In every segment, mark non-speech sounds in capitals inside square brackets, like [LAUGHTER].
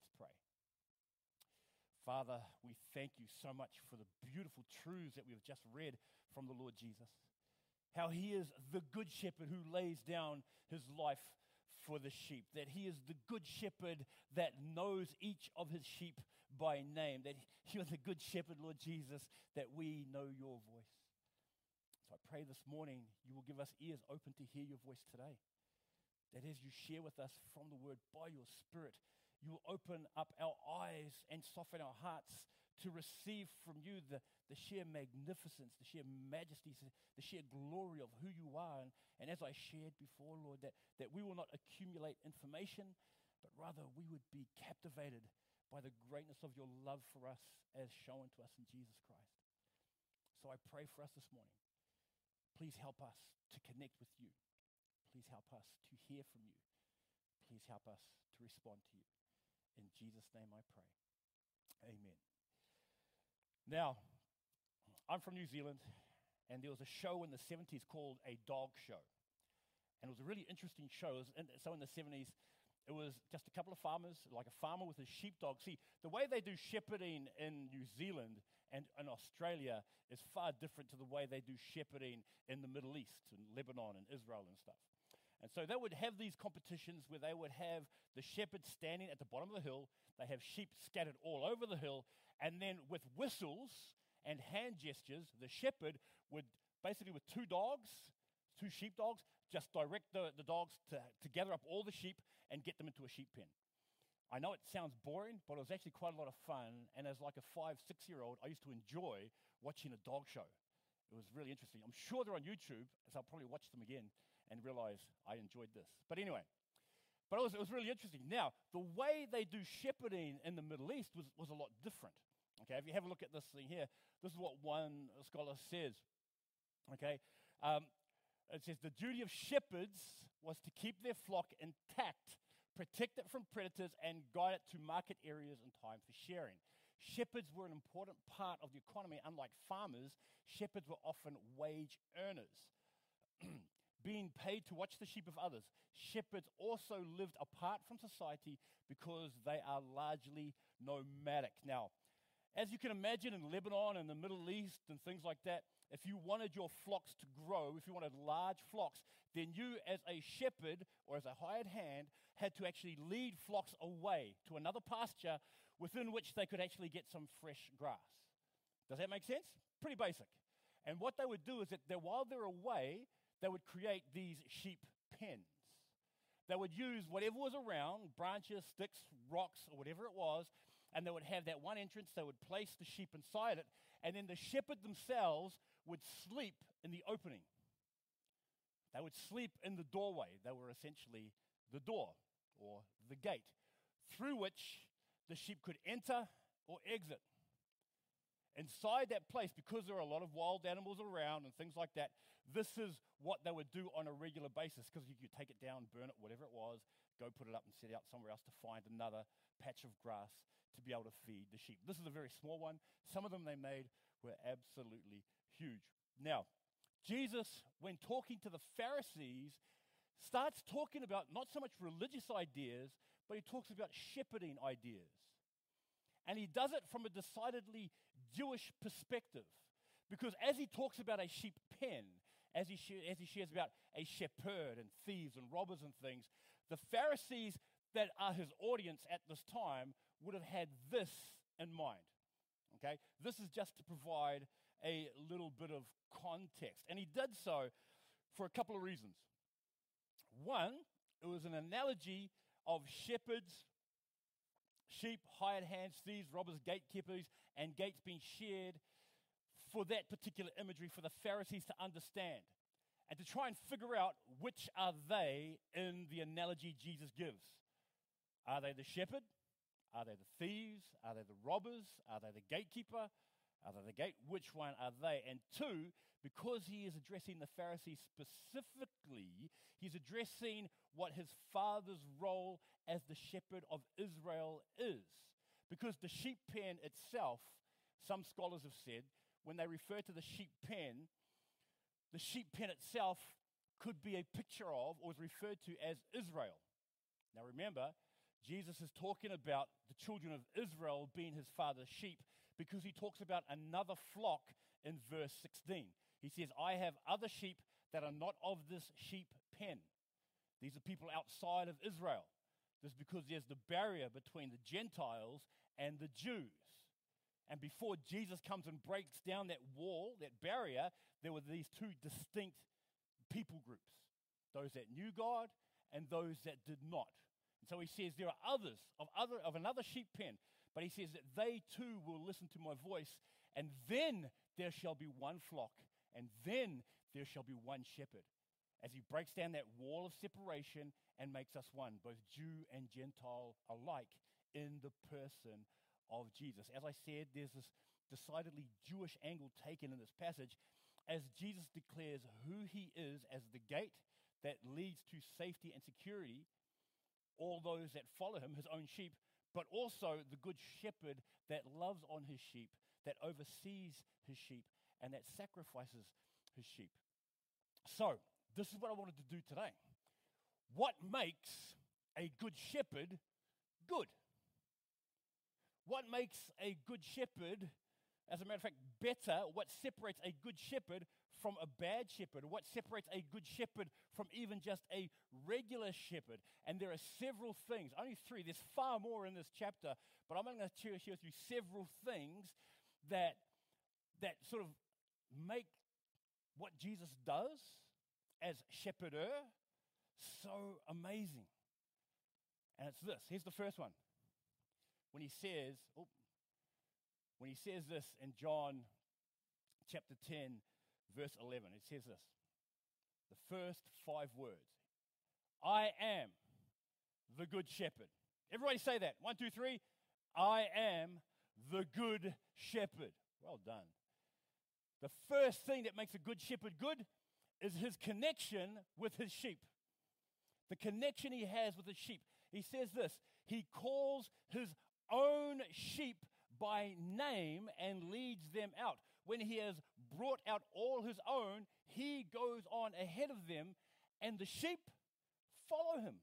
Let's pray. Father, we thank you so much for the beautiful truths that we've just read from the Lord Jesus. How he is the good shepherd who lays down his life for the sheep, that he is the good shepherd that knows each of his sheep by name, that you're the good shepherd, Lord Jesus, that we know your voice. So I pray this morning you will give us ears open to hear your voice today. That as you share with us from the word by your spirit, you will open up our eyes and soften our hearts to receive from you the, the sheer magnificence, the sheer majesty, the sheer glory of who you are. And, and as I shared before, Lord, that, that we will not accumulate information, but rather we would be captivated by the greatness of your love for us as shown to us in Jesus Christ. So I pray for us this morning. Please help us to connect with you. Please help us to hear from you. Please help us to respond to you. In Jesus' name I pray. Amen. Now, I'm from New Zealand, and there was a show in the 70s called A Dog Show. And it was a really interesting show. so in the 70s, it was just a couple of farmers, like a farmer with his sheepdog. See, the way they do shepherding in New Zealand and in Australia is far different to the way they do shepherding in the Middle East, and Lebanon and Israel and stuff. And so they would have these competitions where they would have the shepherd standing at the bottom of the hill, they have sheep scattered all over the hill, and then with whistles and hand gestures, the shepherd would basically, with two dogs, two sheep dogs, just direct the, the dogs to, to gather up all the sheep and get them into a sheep pen. I know it sounds boring, but it was actually quite a lot of fun. And as like a five, six year old, I used to enjoy watching a dog show. It was really interesting. I'm sure they're on YouTube, so I'll probably watch them again and realize I enjoyed this. But anyway, but it was, it was really interesting. Now, the way they do shepherding in the Middle East was, was a lot different. Okay, if you have a look at this thing here, this is what one scholar says. Okay, um, it says the duty of shepherds was to keep their flock intact, protect it from predators, and guide it to market areas in time for shearing. Shepherds were an important part of the economy. Unlike farmers, shepherds were often wage earners. [CLEARS THROAT] Being paid to watch the sheep of others, shepherds also lived apart from society because they are largely nomadic. Now, as you can imagine in Lebanon and the Middle East and things like that, if you wanted your flocks to grow, if you wanted large flocks, then you, as a shepherd or as a hired hand, had to actually lead flocks away to another pasture within which they could actually get some fresh grass. Does that make sense? Pretty basic. And what they would do is that while they're away, they would create these sheep pens. They would use whatever was around branches, sticks, rocks, or whatever it was and they would have that one entrance. They would place the sheep inside it, and then the shepherd themselves would sleep in the opening. They would sleep in the doorway. They were essentially the door or the gate through which the sheep could enter or exit. Inside that place, because there are a lot of wild animals around and things like that, this is what they would do on a regular basis because you could take it down, burn it, whatever it was, go put it up and set out somewhere else to find another patch of grass to be able to feed the sheep. This is a very small one. Some of them they made were absolutely huge. Now, Jesus, when talking to the Pharisees, starts talking about not so much religious ideas, but he talks about shepherding ideas. And he does it from a decidedly Jewish perspective. Because as he talks about a sheep pen, as he, sh- as he shares about a shepherd and thieves and robbers and things, the Pharisees that are his audience at this time would have had this in mind. Okay? This is just to provide a little bit of context. And he did so for a couple of reasons. One, it was an analogy of shepherds sheep, hired hands, thieves, robbers, gatekeepers, and gates being shared for that particular imagery for the Pharisees to understand and to try and figure out which are they in the analogy Jesus gives. Are they the shepherd? Are they the thieves? Are they the robbers? Are they the gatekeeper? Are they the gate? Which one are they? And two, because he is addressing the Pharisees specifically, he's addressing what his father's role as the shepherd of Israel is. Because the sheep pen itself, some scholars have said, when they refer to the sheep pen, the sheep pen itself could be a picture of or is referred to as Israel. Now remember, Jesus is talking about the children of Israel being his father's sheep because he talks about another flock in verse 16. He says, I have other sheep that are not of this sheep pen. These are people outside of Israel. This is because there's the barrier between the Gentiles and the Jews. And before Jesus comes and breaks down that wall, that barrier, there were these two distinct people groups those that knew God and those that did not. And so he says there are others of, other, of another sheep pen, but he says that they too will listen to my voice, and then there shall be one flock, and then there shall be one shepherd. As he breaks down that wall of separation and makes us one, both Jew and Gentile alike, in the person of Jesus. As I said, there's this decidedly Jewish angle taken in this passage as Jesus declares who he is as the gate that leads to safety and security, all those that follow him, his own sheep, but also the good shepherd that loves on his sheep, that oversees his sheep, and that sacrifices his sheep. So, this is what I wanted to do today. What makes a good shepherd good? What makes a good shepherd, as a matter of fact, better? What separates a good shepherd from a bad shepherd? What separates a good shepherd from even just a regular shepherd? And there are several things, only three. There's far more in this chapter, but I'm going to share with you several things that, that sort of make what Jesus does as shepherder so amazing. And it's this. Here's the first one. When he says, oh, when he says this in John chapter 10, verse 11, it says this. The first five words I am the good shepherd. Everybody say that. One, two, three. I am the good shepherd. Well done. The first thing that makes a good shepherd good is his connection with his sheep. The connection he has with his sheep. He says this He calls his own sheep by name and leads them out. When he has brought out all his own, he goes on ahead of them, and the sheep follow him.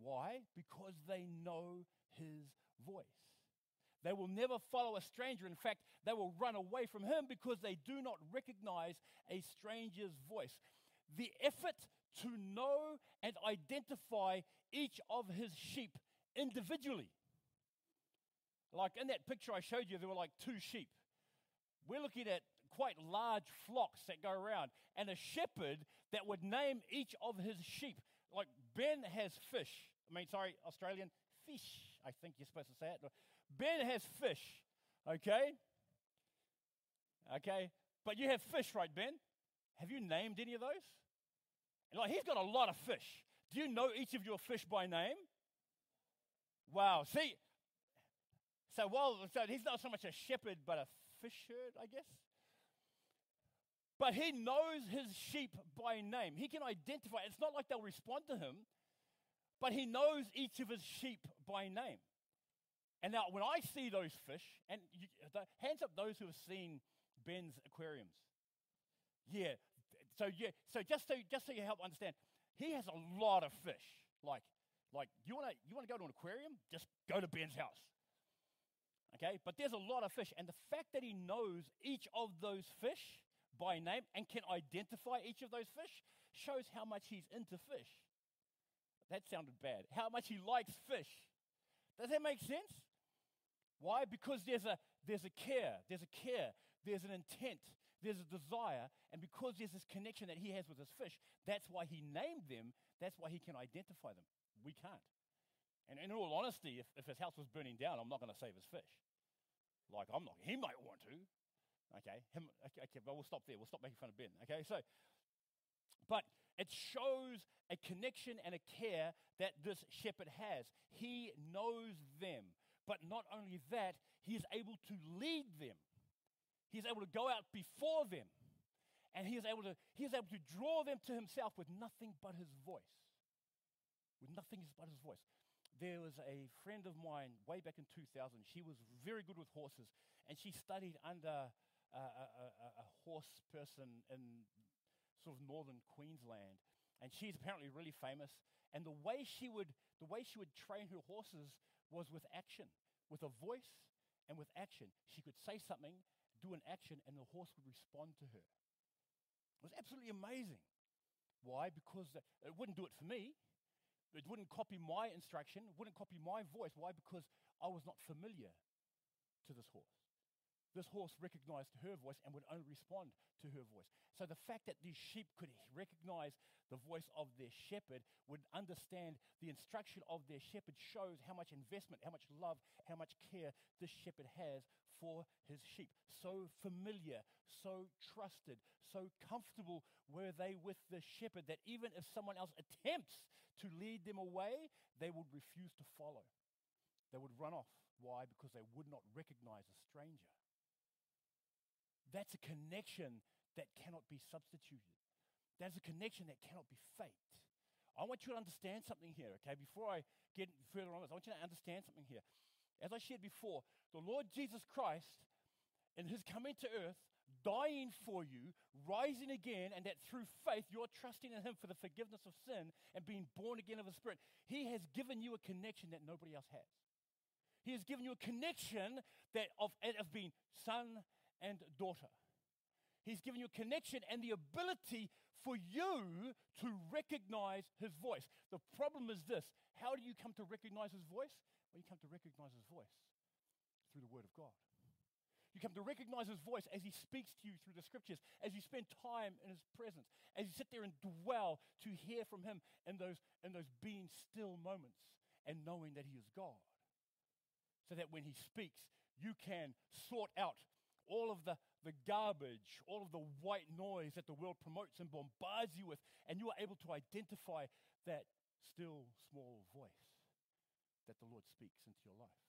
Why? Because they know his voice. They will never follow a stranger. In fact, they will run away from him because they do not recognize a stranger's voice. The effort to know and identify each of his sheep individually. Like in that picture I showed you, there were like two sheep. We're looking at quite large flocks that go around, and a shepherd that would name each of his sheep. Like Ben has fish. I mean, sorry, Australian, fish, I think you're supposed to say it. Ben has fish, okay? Okay, but you have fish, right, Ben? Have you named any of those? Like, he's got a lot of fish. Do you know each of your fish by name? Wow. See, so while so he's not so much a shepherd, but a fish herd, I guess. But he knows his sheep by name. He can identify. It's not like they'll respond to him, but he knows each of his sheep by name. And now, when I see those fish, and you, hands up those who have seen Ben's aquariums. Yeah. So yeah. So just so just so you help understand, he has a lot of fish. Like like you want to you want to go to an aquarium? Just go to Ben's house. Okay. But there's a lot of fish, and the fact that he knows each of those fish by name and can identify each of those fish shows how much he's into fish. That sounded bad. How much he likes fish. Does that make sense? Why? Because there's a, there's a care, there's a care, there's an intent, there's a desire, and because there's this connection that he has with his fish, that's why he named them, that's why he can identify them. We can't. And in all honesty, if, if his house was burning down, I'm not going to save his fish. Like, I'm not, he might want to. Okay, him, okay, okay, but we'll stop there. We'll stop making fun of Ben. Okay, so, but it shows a connection and a care that this shepherd has. He knows them. But not only that, he is able to lead them. He is able to go out before them. And he is able to, he is able to draw them to himself with nothing but his voice. With nothing but his voice. There was a friend of mine way back in 2000. She was very good with horses, and she studied under a, a, a, horse person in sort of northern Queensland. And she's apparently really famous. And the way she would the way she would train her horses was with action, with a voice and with action. She could say something, do an action, and the horse would respond to her. It was absolutely amazing. Why? Because it wouldn't do it for me. It wouldn't copy my instruction, it wouldn't copy my voice. Why? Because I was not familiar to this horse. This horse recognized her voice and would only respond to her voice. So the fact that these sheep could recognize the voice of their shepherd, would understand the instruction of their shepherd, shows how much investment, how much love, how much care this shepherd has for his sheep. So familiar, so trusted, so comfortable were they with the shepherd that even if someone else attempts to lead them away, they would refuse to follow. They would run off. Why? Because they would not recognize a stranger. That's a connection that cannot be substituted. That's a connection that cannot be faked. I want you to understand something here, okay? Before I get further on this, I want you to understand something here. As I shared before, the Lord Jesus Christ, in his coming to earth, dying for you, rising again, and that through faith you're trusting in him for the forgiveness of sin and being born again of the Spirit, he has given you a connection that nobody else has. He has given you a connection that of, of being son and daughter. He's given you a connection and the ability for you to recognize his voice. The problem is this how do you come to recognize his voice? Well, you come to recognize his voice through the Word of God. You come to recognize his voice as he speaks to you through the scriptures, as you spend time in his presence, as you sit there and dwell to hear from him in those, in those being still moments and knowing that he is God. So that when he speaks, you can sort out all of the, the garbage, all of the white noise that the world promotes and bombards you with, and you are able to identify that still small voice that the Lord speaks into your life.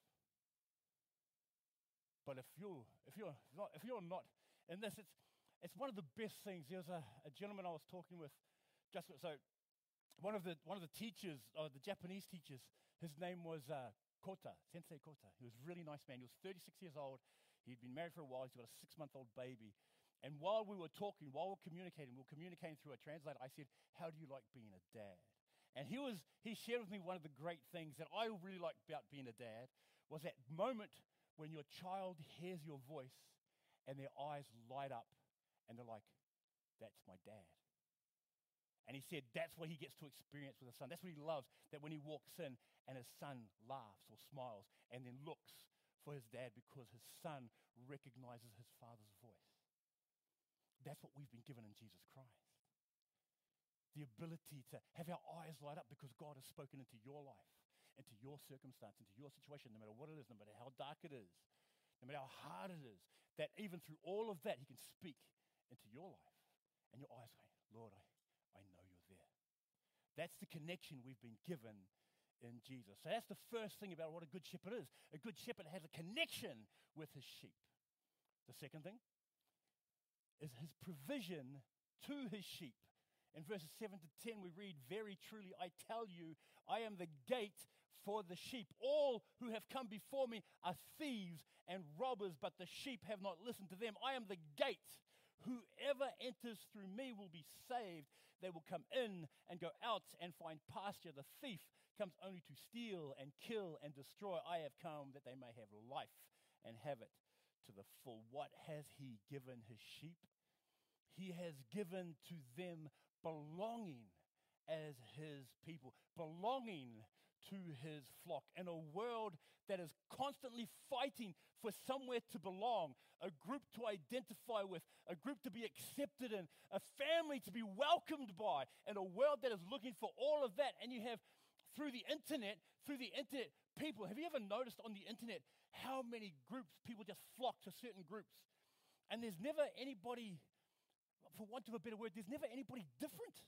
But if you're, if you're, not, if you're not in this, it's, it's one of the best things. There was a, a gentleman I was talking with just so one of the one of the teachers, or the Japanese teachers, his name was uh, Kota, Sensei Kota. He was a really nice man. He was 36 years old. He'd been married for a while. He's got a six month old baby. And while we were talking, while we were communicating, we were communicating through a translator, I said, How do you like being a dad? And he, was, he shared with me one of the great things that I really like about being a dad was that moment when your child hears your voice and their eyes light up and they're like, That's my dad. And he said that's what he gets to experience with his son. That's what he loves. That when he walks in and his son laughs or smiles and then looks for his dad because his son recognizes his father's voice. That's what we've been given in Jesus Christ. The ability to have our eyes light up because God has spoken into your life, into your circumstance, into your situation, no matter what it is, no matter how dark it is, no matter how hard it is, that even through all of that, He can speak into your life. And your eyes going, Lord, I, I know you're there. That's the connection we've been given in Jesus. So that's the first thing about what a good shepherd is. A good shepherd has a connection with his sheep. The second thing is his provision to his sheep. In verses 7 to 10, we read, Very truly, I tell you, I am the gate for the sheep. All who have come before me are thieves and robbers, but the sheep have not listened to them. I am the gate. Whoever enters through me will be saved. They will come in and go out and find pasture. The thief comes only to steal and kill and destroy. I have come that they may have life and have it to the full. What has he given his sheep? He has given to them belonging as his people, belonging to his flock in a world that is constantly fighting for somewhere to belong, a group to identify with, a group to be accepted in, a family to be welcomed by, in a world that is looking for all of that. And you have through the internet, through the internet, people, have you ever noticed on the internet how many groups people just flock to certain groups? And there's never anybody, for want of a better word, there's never anybody different.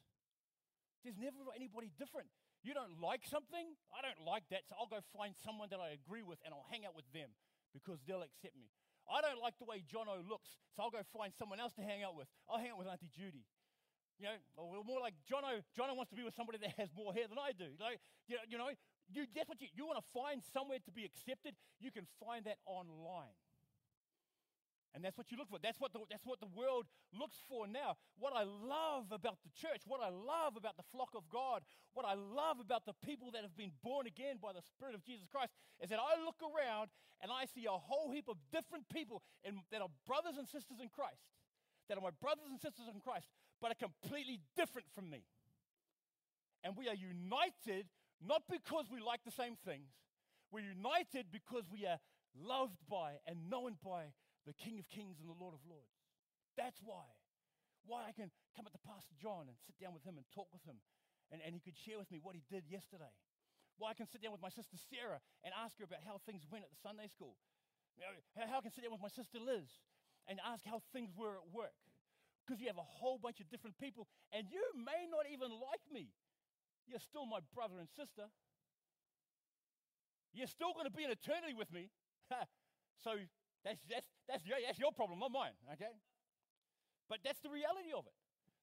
There's never anybody different. You don't like something, I don't like that, so I'll go find someone that I agree with and I'll hang out with them because they'll accept me. I don't like the way Jono looks, so I'll go find someone else to hang out with. I'll hang out with Auntie Judy. You know, or more like Jono, Jono wants to be with somebody that has more hair than I do. Like, you know, you know you, that's what you, you want to find somewhere to be accepted. You can find that online. And that's what you look for. That's what, the, that's what the world looks for now. What I love about the church, what I love about the flock of God, what I love about the people that have been born again by the Spirit of Jesus Christ is that I look around and I see a whole heap of different people in, that are brothers and sisters in Christ, that are my brothers and sisters in Christ, but are completely different from me. And we are united not because we like the same things, we're united because we are loved by and known by the King of Kings and the Lord of Lords. That's why. Why I can come up to Pastor John and sit down with him and talk with him, and, and he could share with me what he did yesterday. Why I can sit down with my sister Sarah and ask her about how things went at the Sunday school. How I can sit down with my sister Liz and ask how things were at work. Because you have a whole bunch of different people, and you may not even like me. You're still my brother and sister. You're still going to be in eternity with me. [LAUGHS] so that's, that's, that's, your, that's your problem, not mine, okay? But that's the reality of it.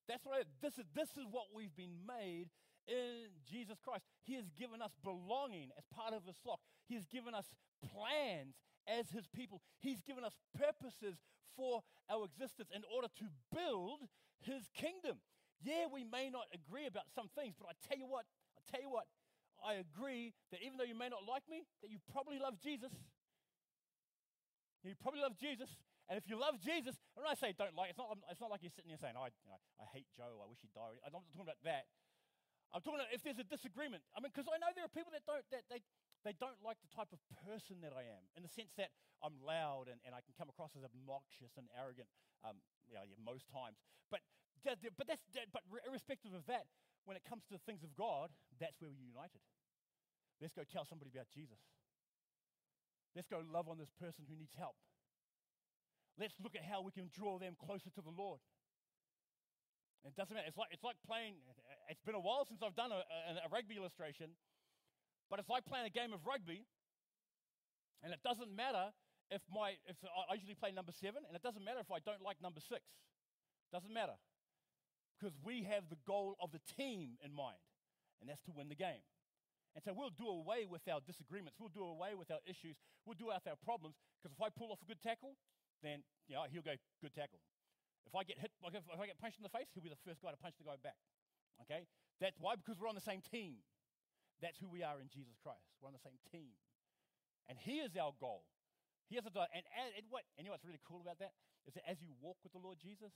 That's what I, this is. This is what we've been made in Jesus Christ. He has given us belonging as part of His flock. He has given us plans as His people. He's given us purposes for our existence in order to build His kingdom. Yeah, we may not agree about some things, but I tell you what, I tell you what, I agree that even though you may not like me, that you probably love Jesus. You probably love Jesus. And if you love Jesus, and when I say don't like, it's not, it's not like you're sitting there saying, I, you know, I hate Joe, I wish he'd die. I'm not talking about that. I'm talking about if there's a disagreement. I mean, because I know there are people that don't, that they, they don't like the type of person that I am, in the sense that I'm loud and, and I can come across as obnoxious and arrogant, um, you know, yeah, most times. But, but, that's, but irrespective of that, when it comes to the things of God, that's where we're united. Let's go tell somebody about Jesus. Let's go love on this person who needs help. Let's look at how we can draw them closer to the Lord. It doesn't matter. It's like, it's like playing, it's been a while since I've done a, a, a rugby illustration, but it's like playing a game of rugby, and it doesn't matter if my, if I usually play number seven, and it doesn't matter if I don't like number six. Doesn't matter. Because we have the goal of the team in mind, and that's to win the game. And so we'll do away with our disagreements. We'll do away with our issues. We'll do away with our problems. Because if I pull off a good tackle, then you know, he'll go, good tackle. If I get hit, if, if I get punched in the face, he'll be the first guy to punch the guy back. Okay? That's why? Because we're on the same team. That's who we are in Jesus Christ. We're on the same team. And he is our goal. He has a, and, and, and what, and you know what's really cool about that? Is that as you walk with the Lord Jesus,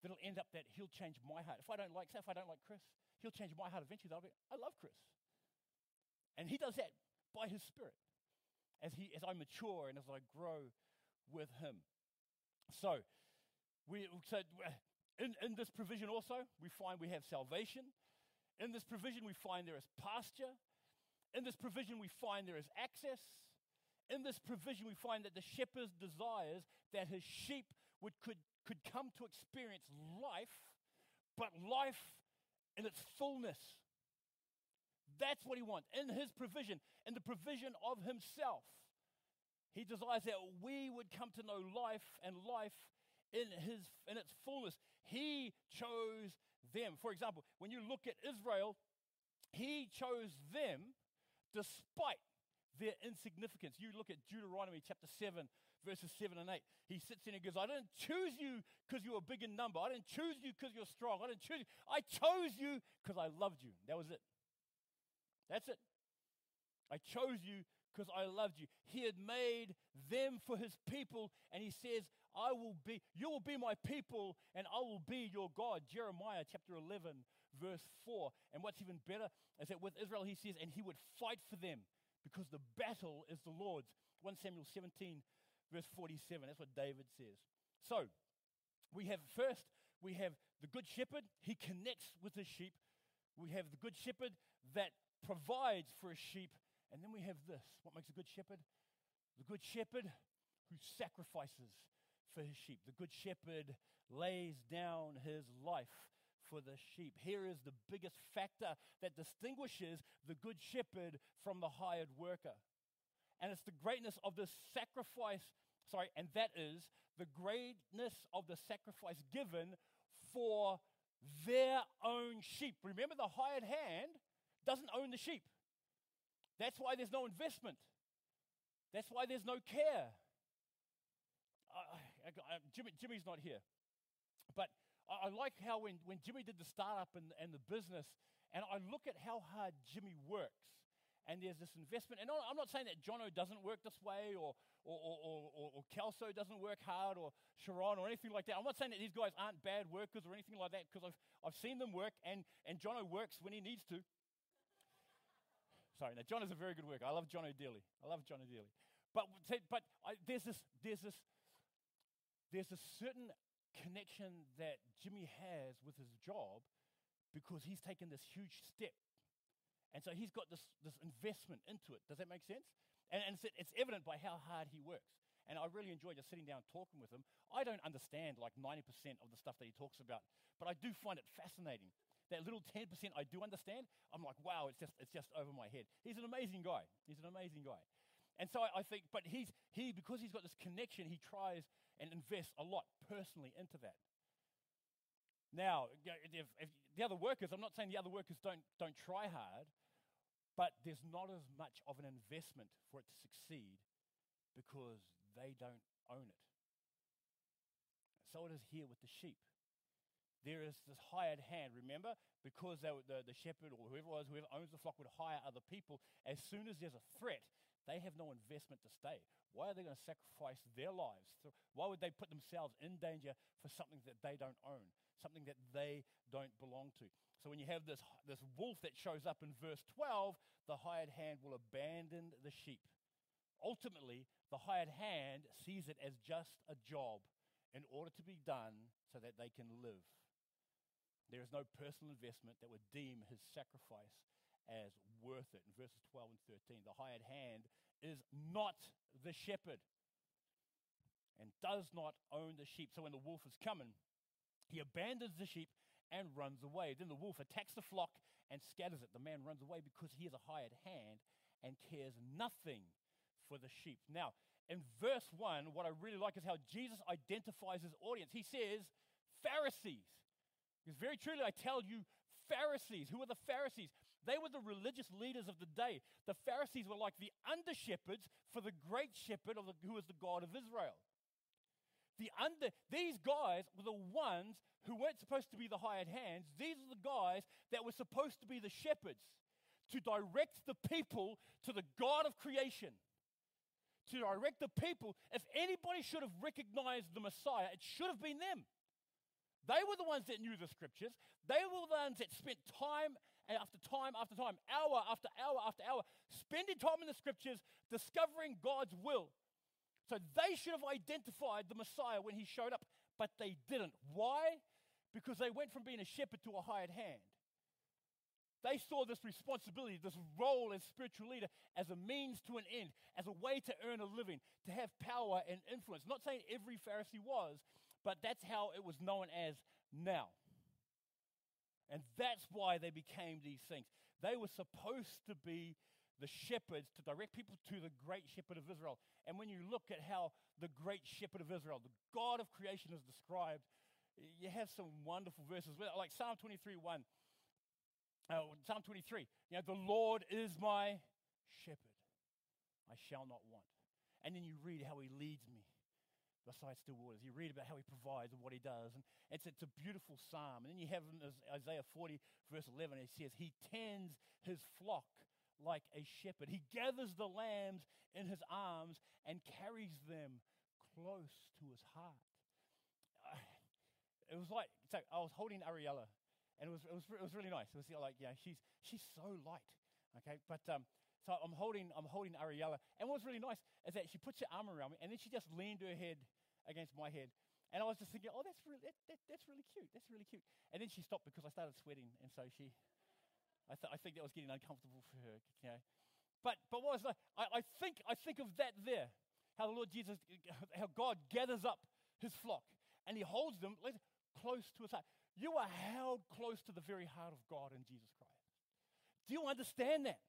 that'll end up that he'll change my heart. If I don't like, say if I don't like Chris, he'll change my heart eventually. I'll be, I love Chris. And he does that by his spirit as, he, as I mature and as I grow with him. So, we, so in, in this provision also, we find we have salvation. In this provision, we find there is pasture. In this provision, we find there is access. In this provision, we find that the shepherd desires that his sheep would, could, could come to experience life, but life in its fullness. That's what he wants in his provision, in the provision of himself. He desires that we would come to know life and life in, his, in its fullness. He chose them. For example, when you look at Israel, he chose them despite their insignificance. You look at Deuteronomy chapter 7, verses 7 and 8. He sits in and goes, I didn't choose you because you were big in number. I didn't choose you because you're strong. I didn't choose you. I chose you because I loved you. That was it. That's it. I chose you because I loved you. He had made them for his people, and he says, I will be, you will be my people, and I will be your God. Jeremiah chapter 11, verse 4. And what's even better is that with Israel, he says, and he would fight for them because the battle is the Lord's. 1 Samuel 17, verse 47. That's what David says. So, we have first, we have the good shepherd. He connects with his sheep. We have the good shepherd that provides for his sheep. And then we have this what makes a good shepherd? The good shepherd who sacrifices for his sheep. The good shepherd lays down his life for the sheep. Here is the biggest factor that distinguishes the good shepherd from the hired worker. And it's the greatness of the sacrifice, sorry, and that is the greatness of the sacrifice given for their own sheep. Remember, the hired hand doesn't own the sheep. That's why there's no investment. That's why there's no care. Uh, Jimmy, Jimmy's not here, but I, I like how when, when Jimmy did the startup and, and the business, and I look at how hard Jimmy works, and there's this investment. And I'm not saying that Jono doesn't work this way, or, or, or, or, or Kelso doesn't work hard, or Sharon, or anything like that. I'm not saying that these guys aren't bad workers or anything like that, because I've, I've seen them work, and, and Jono works when he needs to. Sorry, now John is a very good worker. I love Jono dearly. I love Jono dearly. But, but I, there's, this, there's, this, there's a certain connection that Jimmy has with his job because he's taken this huge step. And so he's got this, this investment into it. Does that make sense? And, and it's, it's evident by how hard he works. And I really enjoy just sitting down talking with him. I don't understand like 90% of the stuff that he talks about, but I do find it fascinating. That little 10% I do understand, I'm like, wow, it's just, it's just over my head. He's an amazing guy. He's an amazing guy. And so I, I think, but he's, he, because he's got this connection, he tries and invests a lot personally into that. Now, if, if the other workers, I'm not saying the other workers don't, don't try hard, but there's not as much of an investment for it to succeed because they don't own it. So it is here with the sheep. There is this hired hand, remember? Because they, the, the shepherd or whoever was, whoever owns the flock would hire other people. As soon as there's a threat, they have no investment to stay. Why are they going to sacrifice their lives? Why would they put themselves in danger for something that they don't own, something that they don't belong to? So when you have this, this wolf that shows up in verse 12, the hired hand will abandon the sheep. Ultimately, the hired hand sees it as just a job in order to be done so that they can live. There is no personal investment that would deem his sacrifice as worth it. In verses 12 and 13, the hired hand is not the shepherd and does not own the sheep. So when the wolf is coming, he abandons the sheep and runs away. Then the wolf attacks the flock and scatters it. The man runs away because he is a hired hand and cares nothing for the sheep. Now, in verse 1, what I really like is how Jesus identifies his audience. He says, Pharisees. Because very truly, I tell you, Pharisees. Who are the Pharisees? They were the religious leaders of the day. The Pharisees were like the under shepherds for the great shepherd the, who was the God of Israel. The under, these guys were the ones who weren't supposed to be the hired hands. These are the guys that were supposed to be the shepherds to direct the people to the God of creation. To direct the people. If anybody should have recognized the Messiah, it should have been them. They were the ones that knew the scriptures. They were the ones that spent time after time after time, hour after hour after hour, spending time in the scriptures, discovering God's will. So they should have identified the Messiah when he showed up, but they didn't. Why? Because they went from being a shepherd to a hired hand. They saw this responsibility, this role as spiritual leader, as a means to an end, as a way to earn a living, to have power and influence. Not saying every Pharisee was, but that's how it was known as now. And that's why they became these things. They were supposed to be the shepherds to direct people to the great shepherd of Israel. And when you look at how the great shepherd of Israel, the God of creation, is described, you have some wonderful verses, like Psalm 23 1. Uh, Psalm 23, you know, the Lord is my shepherd. I shall not want. And then you read how he leads me beside still waters. You read about how he provides and what he does. And it's, it's a beautiful psalm. And then you have Isaiah 40, verse 11, it says, He tends his flock like a shepherd. He gathers the lambs in his arms and carries them close to his heart. [SIGHS] It was like, so I was holding Ariella, and it was, it was, it was really nice. It was like, yeah, she's, she's so light. Okay, but um, so I'm holding, I'm holding Ariella. And what was really nice is that she puts her arm around me and then she just leaned her head against my head. And I was just thinking, oh, that's really, that, that, that's really cute. That's really cute. And then she stopped because I started sweating. And so she, I, th- I think that was getting uncomfortable for her, you know. But, but what was? I, I, think, I think of that there, how the Lord Jesus, how God gathers up his flock and he holds them close to his heart. You are held close to the very heart of God in Jesus Christ. Do you understand that?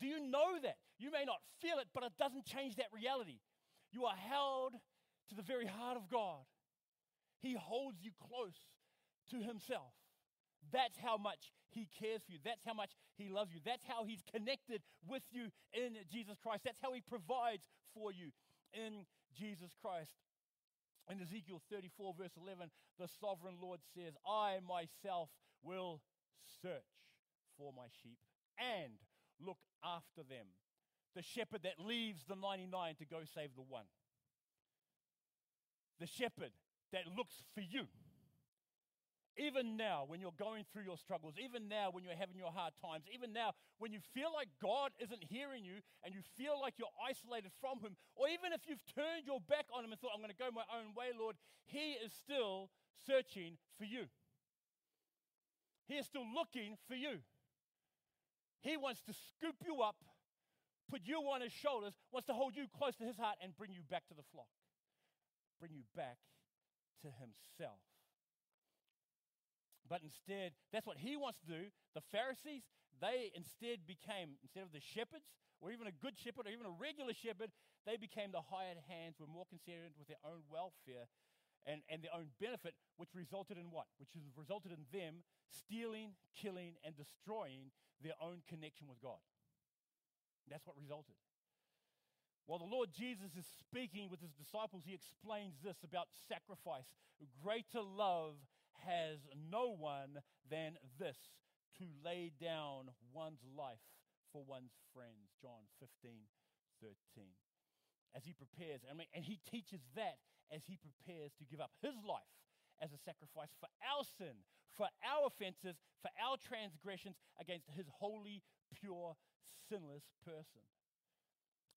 Do you know that? You may not feel it, but it doesn't change that reality. You are held to the very heart of God. He holds you close to Himself. That's how much He cares for you. That's how much He loves you. That's how He's connected with you in Jesus Christ. That's how He provides for you in Jesus Christ. In Ezekiel 34, verse 11, the sovereign Lord says, I myself will search for my sheep and look after them. The shepherd that leaves the 99 to go save the one. The shepherd that looks for you. Even now, when you're going through your struggles, even now, when you're having your hard times, even now, when you feel like God isn't hearing you and you feel like you're isolated from Him, or even if you've turned your back on Him and thought, I'm going to go my own way, Lord, He is still searching for you. He is still looking for you. He wants to scoop you up, put you on His shoulders, wants to hold you close to His heart and bring you back to the flock, bring you back to Himself. But instead, that's what he wants to do. The Pharisees, they instead became, instead of the shepherds, or even a good shepherd, or even a regular shepherd, they became the hired hands, were more concerned with their own welfare and, and their own benefit, which resulted in what? Which resulted in them stealing, killing, and destroying their own connection with God. That's what resulted. While the Lord Jesus is speaking with his disciples, he explains this about sacrifice. Greater love has no one than this to lay down one's life for one's friends. John 15, 13. As he prepares, mean, and he teaches that as he prepares to give up his life as a sacrifice for our sin, for our offenses, for our transgressions against his holy, pure, sinless person.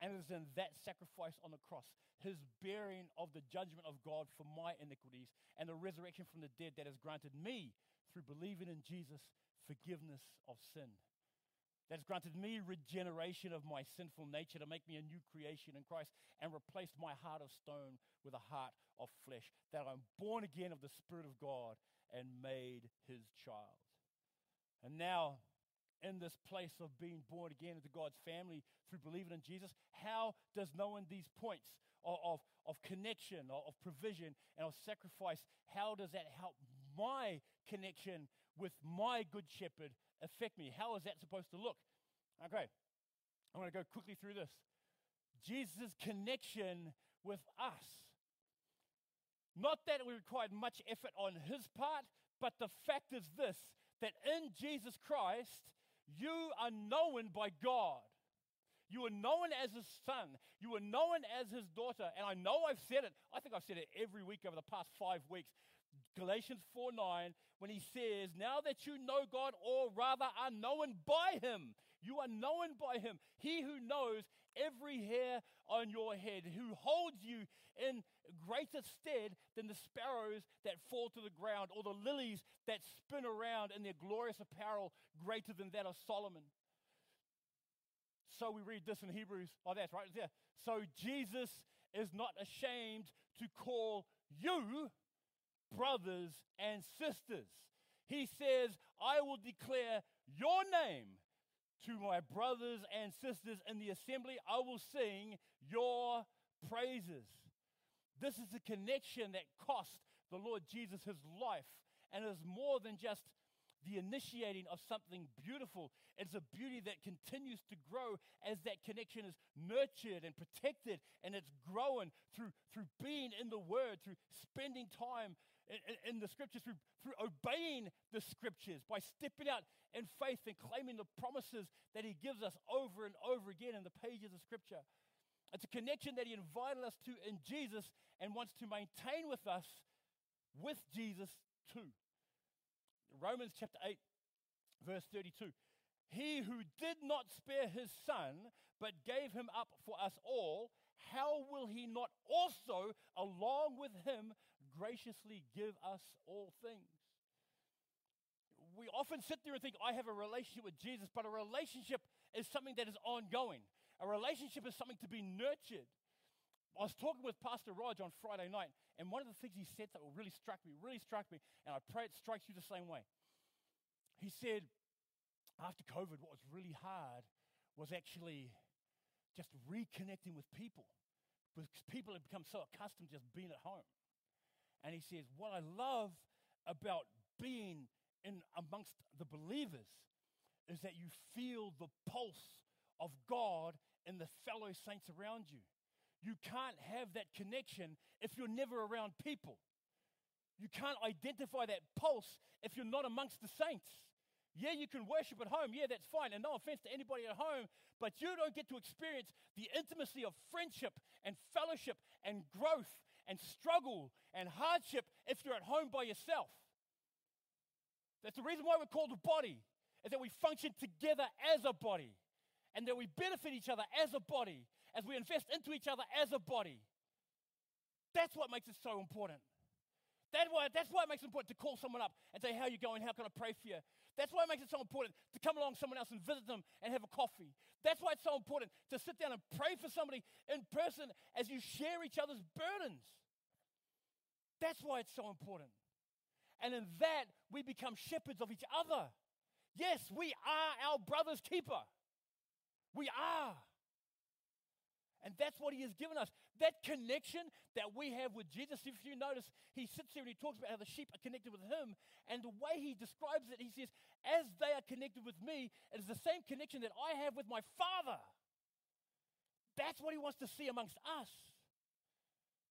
And it is in that sacrifice on the cross, his bearing of the judgment of God for my iniquities, and the resurrection from the dead that has granted me, through believing in Jesus, forgiveness of sin. That has granted me regeneration of my sinful nature to make me a new creation in Christ and replaced my heart of stone with a heart of flesh. That I'm born again of the Spirit of God and made his child. And now in this place of being born again into God's family through believing in Jesus, how does knowing these points of, of, of connection, of, of provision, and of sacrifice, how does that help my connection with my good shepherd affect me? How is that supposed to look? Okay, I'm going to go quickly through this. Jesus' connection with us. Not that it required much effort on his part, but the fact is this that in Jesus Christ, you are known by God. You are known as his son. You are known as his daughter. And I know I've said it. I think I've said it every week over the past five weeks. Galatians 4 9, when he says, Now that you know God, or rather are known by him, you are known by him. He who knows every hair on your head, who holds you in greater stead than the sparrows that fall to the ground, or the lilies that spin around in their glorious apparel greater than that of Solomon. So we read this in Hebrews. Oh, that's right there. So Jesus is not ashamed to call you brothers and sisters. He says, I will declare your name to my brothers and sisters in the assembly. I will sing your praises. This is a connection that cost the Lord Jesus his life and is more than just the initiating of something beautiful. It's a beauty that continues to grow as that connection is nurtured and protected and it's growing through, through being in the Word, through spending time in, in, the Scriptures, through, through obeying the Scriptures, by stepping out in faith and claiming the promises that He gives us over and over again in the pages of Scripture. It's a connection that He invited us to in Jesus and wants to maintain with us with Jesus too. Romans chapter 8, verse 32. He who did not spare his son, but gave him up for us all, how will he not also, along with him, graciously give us all things? We often sit there and think, I have a relationship with Jesus, but a relationship is something that is ongoing. A relationship is something to be nurtured. I was talking with Pastor Raj on Friday night, and one of the things he said that really struck me, really struck me, and I pray it strikes you the same way. He said, after COVID, what was really hard was actually just reconnecting with people because people had become so accustomed to just being at home. And he says, What I love about being in amongst the believers is that you feel the pulse of God and the fellow saints around you. You can't have that connection if you're never around people. You can't identify that pulse if you're not amongst the saints. Yeah, you can worship at home. Yeah, that's fine. And no offense to anybody at home, but you don't get to experience the intimacy of friendship and fellowship and growth and struggle and hardship if you're at home by yourself. That's the reason why we're called a body, is that we function together as a body and that we benefit each other as a body, as we invest into each other as a body. That's what makes it so important. That's why, that's why it makes it important to call someone up and say, How you going? How can I pray for you? That's why it makes it so important to come along someone else and visit them and have a coffee. That's why it's so important to sit down and pray for somebody in person as you share each other's burdens. That's why it's so important. And in that, we become shepherds of each other. Yes, we are our brother's keeper. We are. And that's what he has given us. That connection that we have with Jesus. If you notice, he sits there and he talks about how the sheep are connected with him. And the way he describes it, he says, as they are connected with me, it is the same connection that I have with my Father. That's what he wants to see amongst us.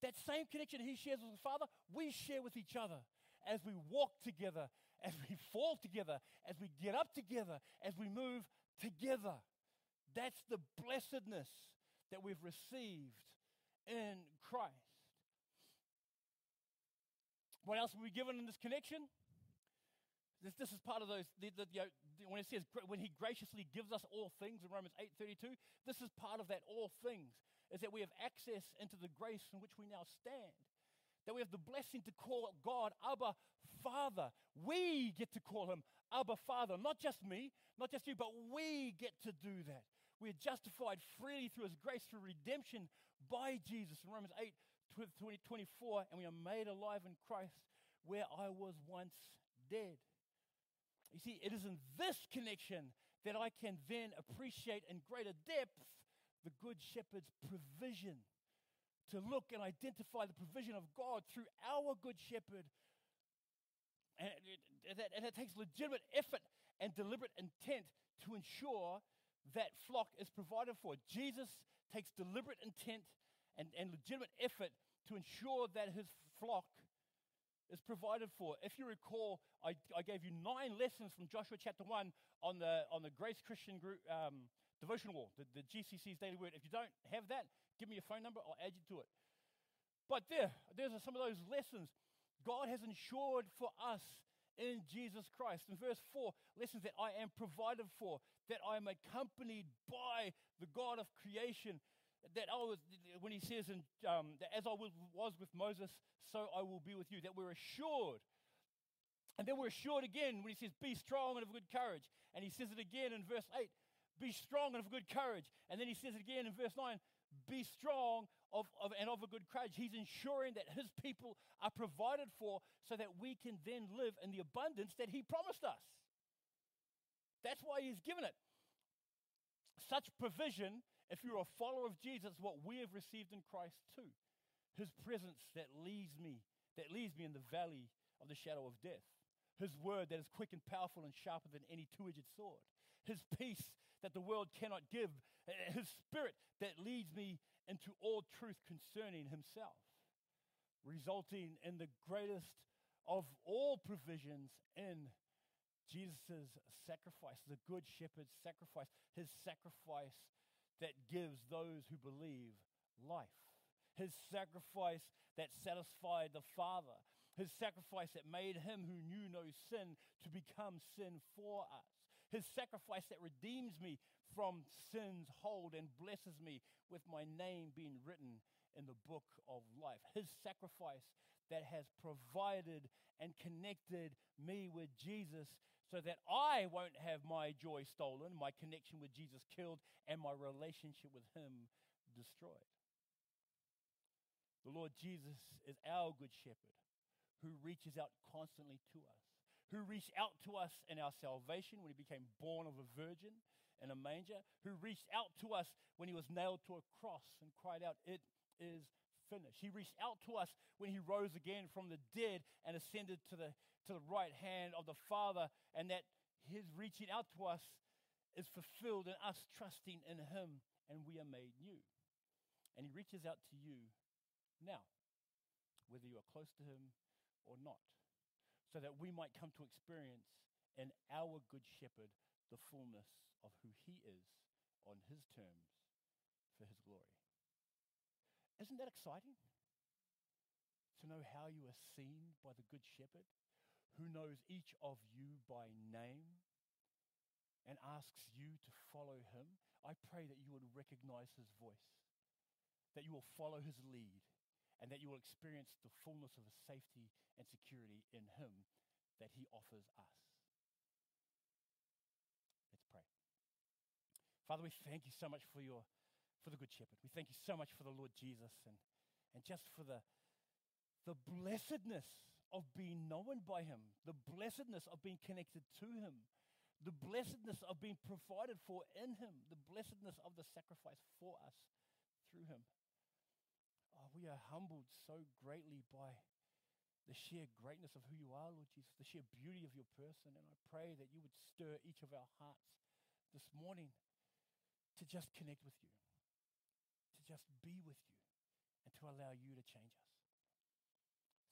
That same connection he shares with the Father, we share with each other as we walk together, as we fall together, as we get up together, as we move together. That's the blessedness that we've received in Christ. What else are we given in this connection? This, this is part of those, the, the, you know, when it says, when he graciously gives us all things in Romans 8.32, this is part of that all things, is that we have access into the grace in which we now stand. That we have the blessing to call God Abba Father. We get to call him Abba Father. Not just me, not just you, but we get to do that. We are justified freely through his grace through redemption by Jesus in Romans 8 20, 24, and we are made alive in Christ where I was once dead. You see, it is in this connection that I can then appreciate in greater depth the Good Shepherd's provision. To look and identify the provision of God through our Good Shepherd. And it, and it takes legitimate effort and deliberate intent to ensure that flock is provided for. Jesus takes deliberate intent and, and legitimate effort to ensure that his flock is provided for. If you recall, I, I gave you nine lessons from Joshua chapter 1 on the, on the Grace Christian group um, devotional wall, the, the GCC's daily word. If you don't have that, give me your phone number, I'll add you to it. But there, there's some of those lessons. God has ensured for us in Jesus Christ. In verse 4, lessons that I am provided for, that I am accompanied by the God of creation. That I was, when he says, in, um, that as I was with Moses, so I will be with you, that we're assured. And then we're assured again when he says, Be strong and of good courage. And he says it again in verse 8, Be strong and of good courage. And then he says it again in verse 9, Be strong of, of, and of a good courage. He's ensuring that his people are provided for so that we can then live in the abundance that he promised us. That's why he's given it. Such provision, if you're a follower of Jesus, what we have received in Christ too. His presence that leads me, that leads me in the valley of the shadow of death. His word that is quick and powerful and sharper than any two edged sword. His peace that the world cannot give. His spirit that leads me into all truth concerning himself, resulting in the greatest of all provisions in Jesus' sacrifice, the good shepherd's sacrifice, his sacrifice that gives those who believe life, his sacrifice that satisfied the Father, his sacrifice that made him who knew no sin to become sin for us, his sacrifice that redeems me from sin's hold and blesses me with my name being written in the book of life. His sacrifice that has provided and connected me with Jesus so that I won't have my joy stolen, my connection with Jesus killed, and my relationship with Him destroyed. The Lord Jesus is our good shepherd who reaches out constantly to us, who reached out to us in our salvation when He became born of a virgin in a manger, who reached out to us when he was nailed to a cross and cried out, It is finished. He reached out to us when he rose again from the dead and ascended to the, to the right hand of the Father, and that his reaching out to us is fulfilled in us trusting in him, and we are made new. And he reaches out to you now, whether you are close to him or not, so that we might come to experience in our Good Shepherd the fullness of who he is on his terms for his glory. Isn't that exciting? To know how you are seen by the Good Shepherd who knows each of you by name and asks you to follow him. I pray that you would recognize his voice, that you will follow his lead, and that you will experience the fullness of His safety and security in him that he offers us. Let's pray. Father, we thank you so much for your for the Good Shepherd. We thank you so much for the Lord Jesus and, and just for the, the blessedness of being known by him, the blessedness of being connected to him, the blessedness of being provided for in him, the blessedness of the sacrifice for us through him. Oh, we are humbled so greatly by the sheer greatness of who you are, Lord Jesus, the sheer beauty of your person. And I pray that you would stir each of our hearts this morning to just connect with you, to just be with you, and to allow you to change us.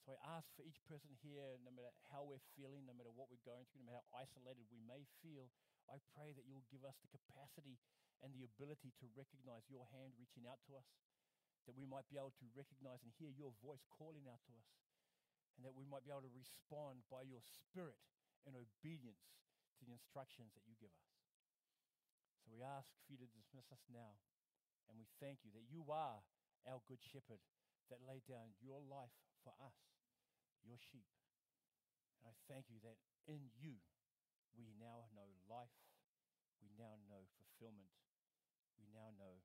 So I ask for each person here, no matter how we're feeling, no matter what we're going through, no matter how isolated we may feel, I pray that you'll give us the capacity and the ability to recognize your hand reaching out to us, that we might be able to recognize and hear your voice calling out to us, and that we might be able to respond by your spirit in obedience to the instructions that you give us. So we ask for you to dismiss us now, and we thank you that you are our good shepherd that laid down your life for us, your sheep. And I thank you that in you we now know life, we now know fulfillment, we now know